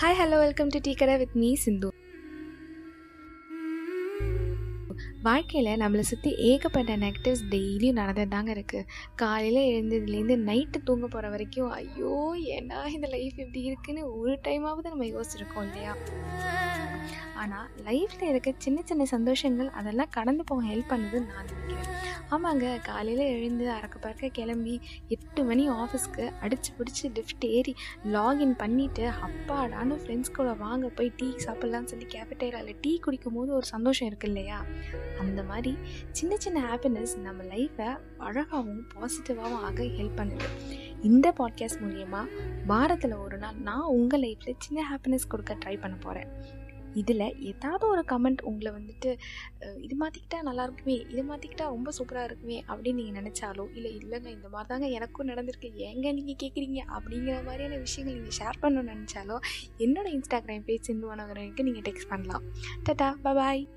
Hi, hello, welcome to Tikara with me, Sindhu. வாழ்க்கையில் நம்மளை சுற்றி ஏகப்பட்ட நெகட்டிவ்ஸ் டெய்லியும் நடந்துட்டு தாங்க இருக்குது காலையில் எழுந்ததுலேருந்து நைட்டு தூங்க போகிற வரைக்கும் ஐயோ ஏன்னா இந்த லைஃப் இப்படி இருக்குன்னு ஒரு டைமாவது நம்ம யோசிச்சிருக்கோம் இல்லையா? ஆனால் லைஃப்பில் இருக்க சின்ன சின்ன சந்தோஷங்கள் அதெல்லாம் கடந்து போக ஹெல்ப் பண்ணுது நான் நினைக்கிறேன். ஆமாங்க காலையில் எழுந்து அறக்க பறக்க கிளம்பி எட்டு மணி ஆஃபீஸ்க்கு அடித்து பிடிச்சி லிஃப்ட் ஏறி லாகின் பண்ணிவிட்டு அப்பாடான ஃப்ரெண்ட்ஸ் கூட வாங்க போய் டீ சாப்பிட்லான்னு சொல்லி கேஃபட்டேரியாவில் டீ குடிக்கும் போது ஒரு சந்தோஷம் இருக்கு இல்லையா? அந்த மாதிரி சின்ன சின்ன ஹாப்பினஸ் நம்ம லைஃப்பை அழகாகவும் பாசிட்டிவாகவும் ஆக ஹெல்ப் பண்ணுது. இந்த பாட்காஸ்ட் மூலயமா வாரத்தில் ஒரு நாள் நான் உங்கள் லைஃப்பில் சின்ன ஹாப்பினஸ் கொடுக்க ட்ரை பண்ண போகிறேன் இதில் ஏதாவது ஒரு கமெண்ட் உங்களை வந்துட்டு இது மாற்றிக்கிட்டா நல்லா இருக்குமே இது மாற்றிக்கிட்டா ரொம்ப சூப்பராக இருக்குமே அப்படின்னு நீங்கள் நினச்சாலோ இல்லை இல்லைங்க இந்த மாதிரி தாங்க எனக்கும் நடந்திருக்கு ஏங்க நீங்கள் கேட்குறீங்க அப்படிங்கிற மாதிரியான விஷயங்கள் நீங்கள் ஷேர் பண்ணணும்னு நினச்சாலோ என்னோட இன்ஸ்டாகிராம் பேஜ் சிந்து நீங்கள் டெக்ஸ்ட் பண்ணலாம். டட்டா பாய்